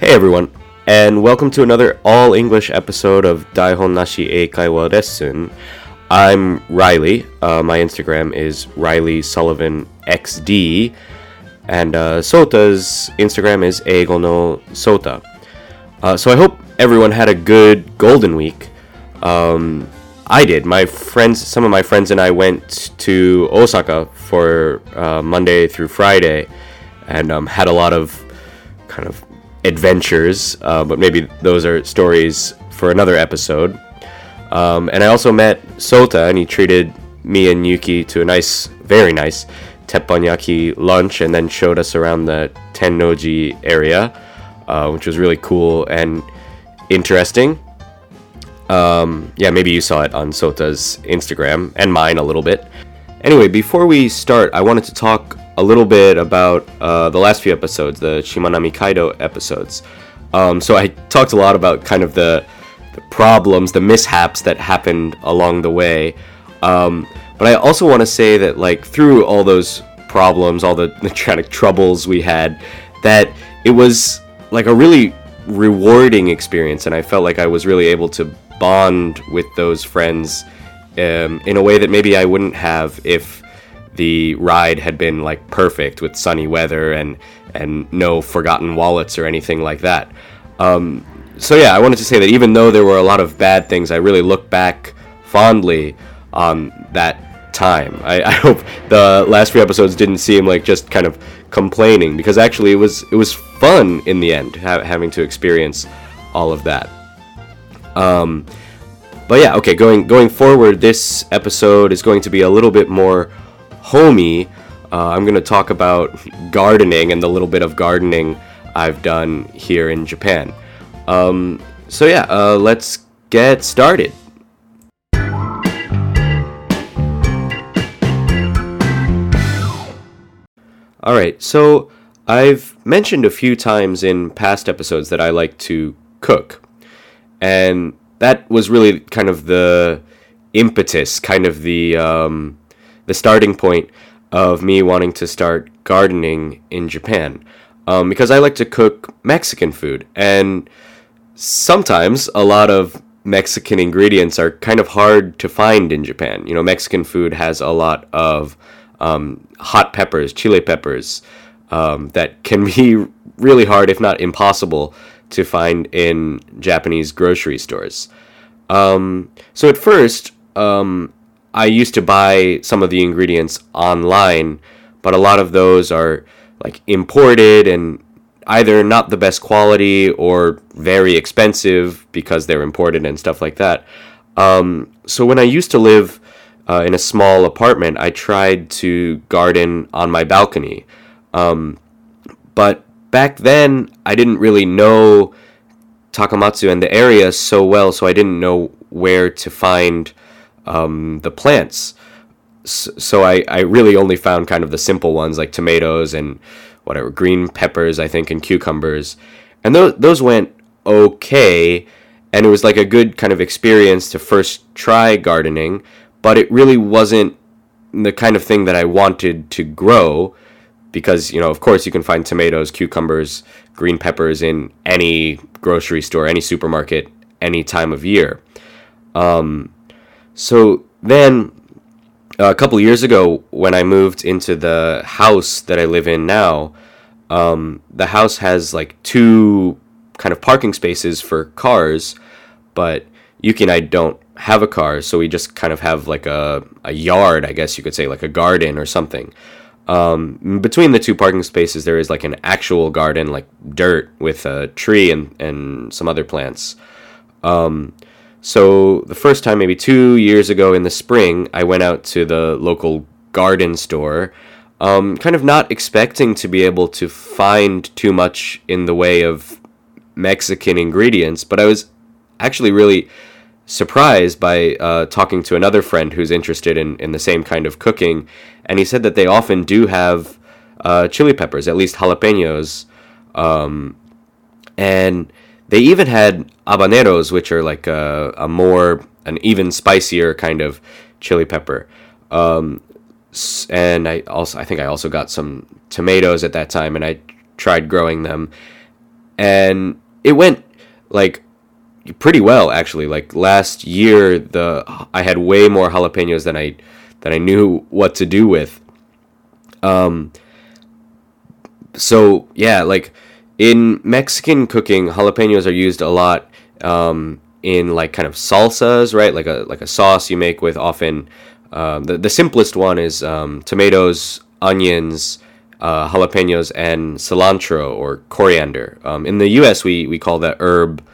Hey everyone, and welcome to another all English episode of Daihon Nashi Eikaiwa Lesson. I'm Reilly. Uh, my Instagram is Reilly Sullivan XD, and uh, Sota's Instagram is Eigo no Sota. Uh, so I hope everyone had a good Golden Week. Um, I did. My friends, some of my friends and I went to Osaka for uh, Monday through Friday, and um, had a lot of kind of adventures, uh, but maybe those are stories for another episode. Um, and I also met Sota, and he treated me and Yuki to a nice, very nice teppanyaki lunch, and then showed us around the Tennoji area, uh, which was really cool and interesting. Um, yeah, maybe you saw it on Sota's Instagram and mine a little bit. Anyway, before we start, I wanted to talk a little bit about uh, the last few episodes, the Shimanami Kaido episodes. Um, so I talked a lot about kind of the, the problems, the mishaps that happened along the way. Um, but I also want to say that, like, through all those problems, all the, the kind troubles we had, that it was like a really rewarding experience, and I felt like I was really able to bond with those friends um, in a way that maybe I wouldn't have if the ride had been like perfect with sunny weather and and no forgotten wallets or anything like that. Um, so yeah, I wanted to say that even though there were a lot of bad things, I really look back fondly on that time. I, I hope the last few episodes didn't seem like just kind of complaining because actually it was it was fun in the end ha- having to experience all of that. Um, but yeah, okay, going going forward, this episode is going to be a little bit more homey, uh, I'm going to talk about gardening and the little bit of gardening I've done here in Japan. Um, so, yeah, uh, let's get started. Alright, so I've mentioned a few times in past episodes that I like to cook. And that was really kind of the impetus, kind of the. Um, the starting point of me wanting to start gardening in Japan. Um, because I like to cook Mexican food, and sometimes a lot of Mexican ingredients are kind of hard to find in Japan. You know, Mexican food has a lot of um, hot peppers, chili peppers, um, that can be really hard, if not impossible, to find in Japanese grocery stores. Um, so at first, um, I used to buy some of the ingredients online, but a lot of those are like imported and either not the best quality or very expensive because they're imported and stuff like that. Um, so when I used to live uh, in a small apartment, I tried to garden on my balcony. Um, but back then, I didn't really know Takamatsu and the area so well, so I didn't know where to find um, the plants. So I, I really only found kind of the simple ones like tomatoes and whatever green peppers I think and cucumbers, and those those went okay, and it was like a good kind of experience to first try gardening, but it really wasn't the kind of thing that I wanted to grow because you know of course you can find tomatoes, cucumbers, green peppers in any grocery store, any supermarket, any time of year. Um, so then, a couple years ago, when I moved into the house that I live in now, um, the house has like two kind of parking spaces for cars, but Yuki and I don't have a car, so we just kind of have like a, a yard, I guess you could say, like a garden or something. Um, between the two parking spaces, there is like an actual garden, like dirt with a tree and, and some other plants. Um, so the first time, maybe two years ago in the spring, I went out to the local garden store, um, kind of not expecting to be able to find too much in the way of Mexican ingredients, but I was actually really surprised by uh, talking to another friend who's interested in, in the same kind of cooking, and he said that they often do have uh, chili peppers, at least jalapenos, um, and they even had habaneros, which are like a, a more, an even spicier kind of chili pepper. Um, and I also, I think I also got some tomatoes at that time, and I tried growing them. and it went like pretty well actually. Like last year, the I had way more jalapenos than I than I knew what to do with. Um. So yeah, like in Mexican cooking, jalapenos are used a lot um, in like kind of salsas, right? Like a like a sauce you make with often. Um, the the simplest one is um, tomatoes, onions, uh, jalapenos, and cilantro or coriander. Um, in the U.S., we we call that herb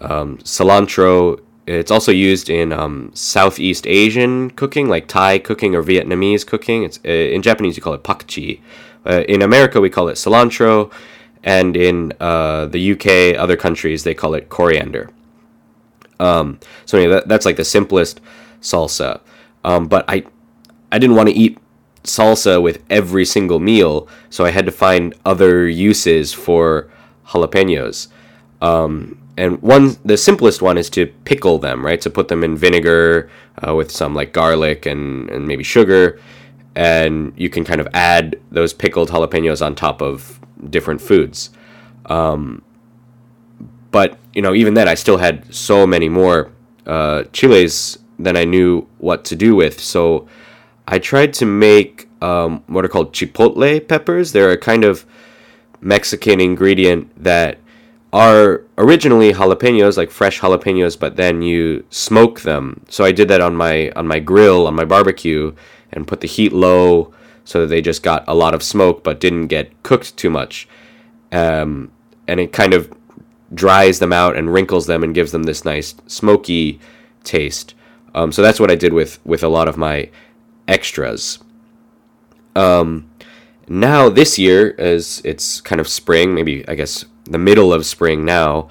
um, cilantro. It's also used in um, Southeast Asian cooking, like Thai cooking or Vietnamese cooking. It's uh, in Japanese you call it pakchi. Uh, in America, we call it cilantro, and in uh, the UK, other countries, they call it coriander. Um, so anyway, that, that's like the simplest salsa. Um, but I, I didn't want to eat salsa with every single meal, so I had to find other uses for jalapenos. Um, and one, the simplest one is to pickle them, right? To put them in vinegar uh, with some like garlic and, and maybe sugar, and you can kind of add those pickled jalapenos on top of different foods. Um, but you know, even then, I still had so many more uh, chiles than I knew what to do with. So I tried to make um, what are called chipotle peppers. They're a kind of Mexican ingredient that are originally jalapenos, like fresh jalapenos, but then you smoke them. So I did that on my on my grill on my barbecue and put the heat low so they just got a lot of smoke but didn't get cooked too much. Um, and it kind of dries them out and wrinkles them and gives them this nice smoky taste. Um, so that's what I did with with a lot of my extras. Um, now this year, as it's kind of spring, maybe I guess the middle of spring now,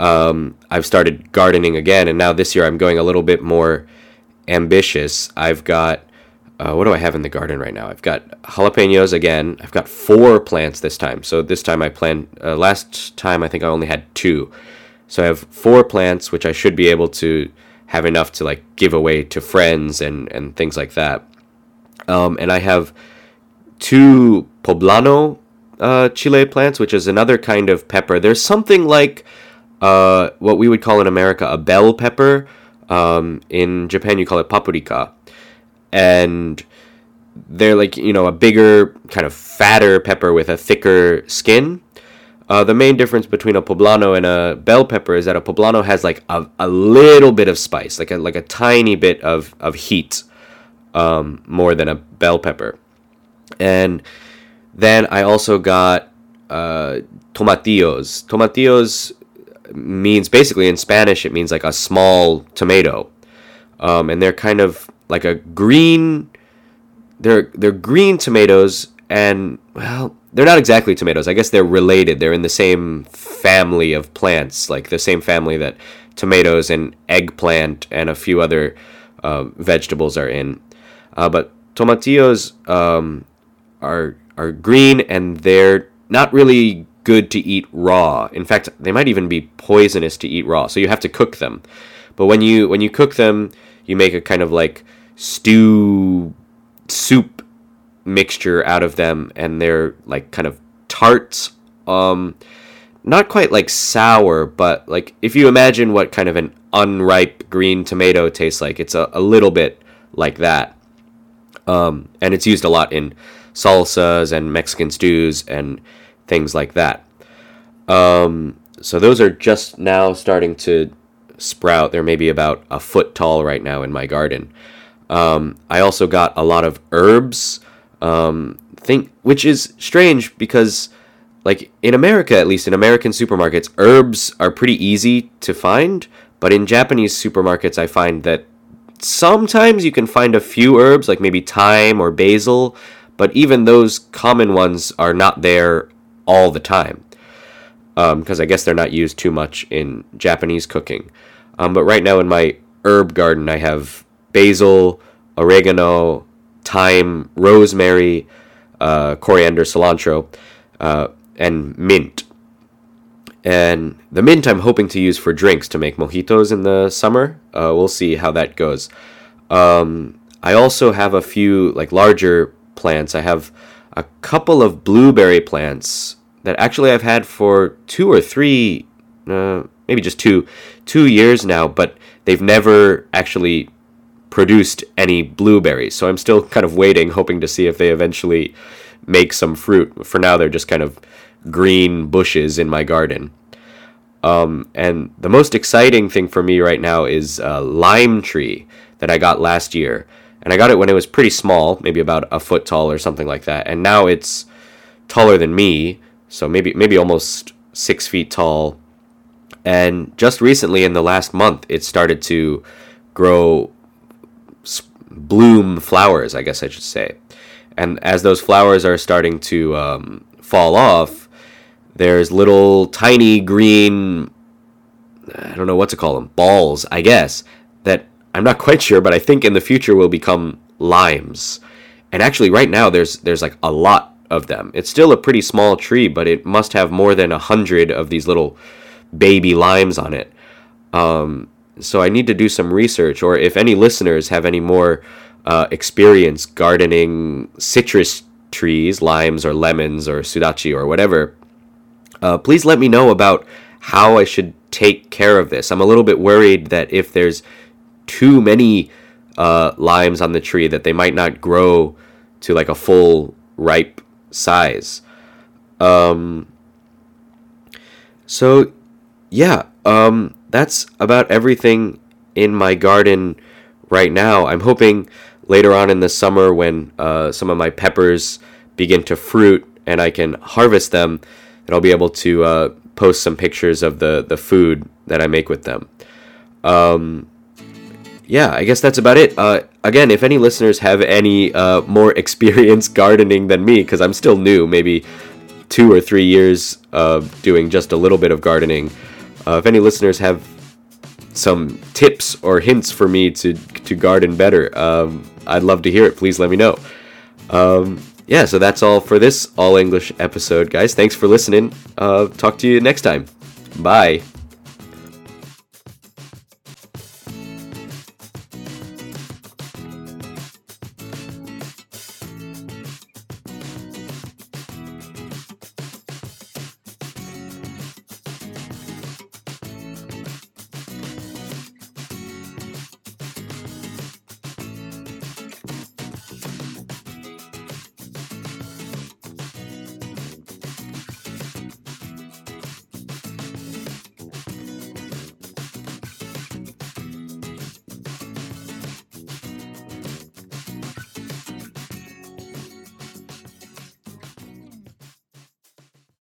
um, I've started gardening again, and now this year I'm going a little bit more ambitious. I've got uh, what do I have in the garden right now? I've got jalapenos again. I've got four plants this time. So this time I planned. Uh, last time I think I only had two. So I have four plants, which I should be able to have enough to like give away to friends and and things like that. Um, and I have two poblano uh, chile plants, which is another kind of pepper. There's something like uh, what we would call in America a bell pepper. Um, in Japan, you call it paprika, and they're like you know a bigger, kind of fatter pepper with a thicker skin. Uh, the main difference between a poblano and a bell pepper is that a poblano has like a, a little bit of spice, like a like a tiny bit of of heat, um, more than a bell pepper, and then I also got uh, tomatillos. Tomatillos means basically in Spanish it means like a small tomato, um, and they're kind of like a green. They're they're green tomatoes, and well, they're not exactly tomatoes. I guess they're related. They're in the same family of plants, like the same family that tomatoes and eggplant and a few other uh, vegetables are in. Uh, but tomatillos um, are are green and they're not really good to eat raw. In fact, they might even be poisonous to eat raw. So you have to cook them. But when you when you cook them, you make a kind of like stew soup mixture out of them and they're like kind of tarts. um not quite like sour, but like if you imagine what kind of an unripe green tomato tastes like, it's a, a little bit like that. Um, and it's used a lot in salsas and Mexican stews and things like that. Um, so those are just now starting to sprout. They're maybe about a foot tall right now in my garden. Um, I also got a lot of herbs. Um, think which is strange because like in America at least in American supermarkets herbs are pretty easy to find but in Japanese supermarkets I find that sometimes you can find a few herbs like maybe thyme or basil but even those common ones are not there all the time because um, I guess they're not used too much in Japanese cooking. Um, but right now in my herb garden, I have basil, oregano, thyme, rosemary, uh, coriander, cilantro, uh, and mint. And the mint I'm hoping to use for drinks to make mojitos in the summer. Uh, we'll see how that goes. Um, I also have a few like larger plants. I have a couple of blueberry plants that actually I've had for two or three, uh, maybe just two, two years now, but they've never actually produced any blueberries. So I'm still kind of waiting, hoping to see if they eventually make some fruit. For now, they're just kind of green bushes in my garden. Um, and the most exciting thing for me right now is a lime tree that I got last year. And I got it when it was pretty small, maybe about a foot tall or something like that. And now it's taller than me, so maybe maybe almost six feet tall. And just recently, in the last month, it started to grow, bloom flowers. I guess I should say. And as those flowers are starting to um, fall off, there's little tiny green, I don't know what to call them, balls, I guess, that I'm not quite sure, but I think in the future will become limes. And actually, right now there's there's like a lot of them. It's still a pretty small tree, but it must have more than a hundred of these little baby limes on it. Um, so I need to do some research, or if any listeners have any more uh, experience gardening citrus trees, limes or lemons or sudachi or whatever, uh, please let me know about how I should take care of this. I'm a little bit worried that if there's too many uh, limes on the tree, that they might not grow to like a full ripe size. Um, so, yeah, um, that's about everything in my garden right now. I'm hoping later on in the summer when uh, some of my peppers begin to fruit and I can harvest them, that I'll be able to uh, post some pictures of the, the food that I make with them. Um, yeah, I guess that's about it. Uh, again, if any listeners have any uh, more experience gardening than me, because I'm still new, maybe two or three years of doing just a little bit of gardening, uh, if any listeners have some tips or hints for me to to garden better, um, I'd love to hear it. Please let me know. Um, yeah, so that's all for this all English episode, guys. Thanks for listening. Uh, talk to you next time. Bye.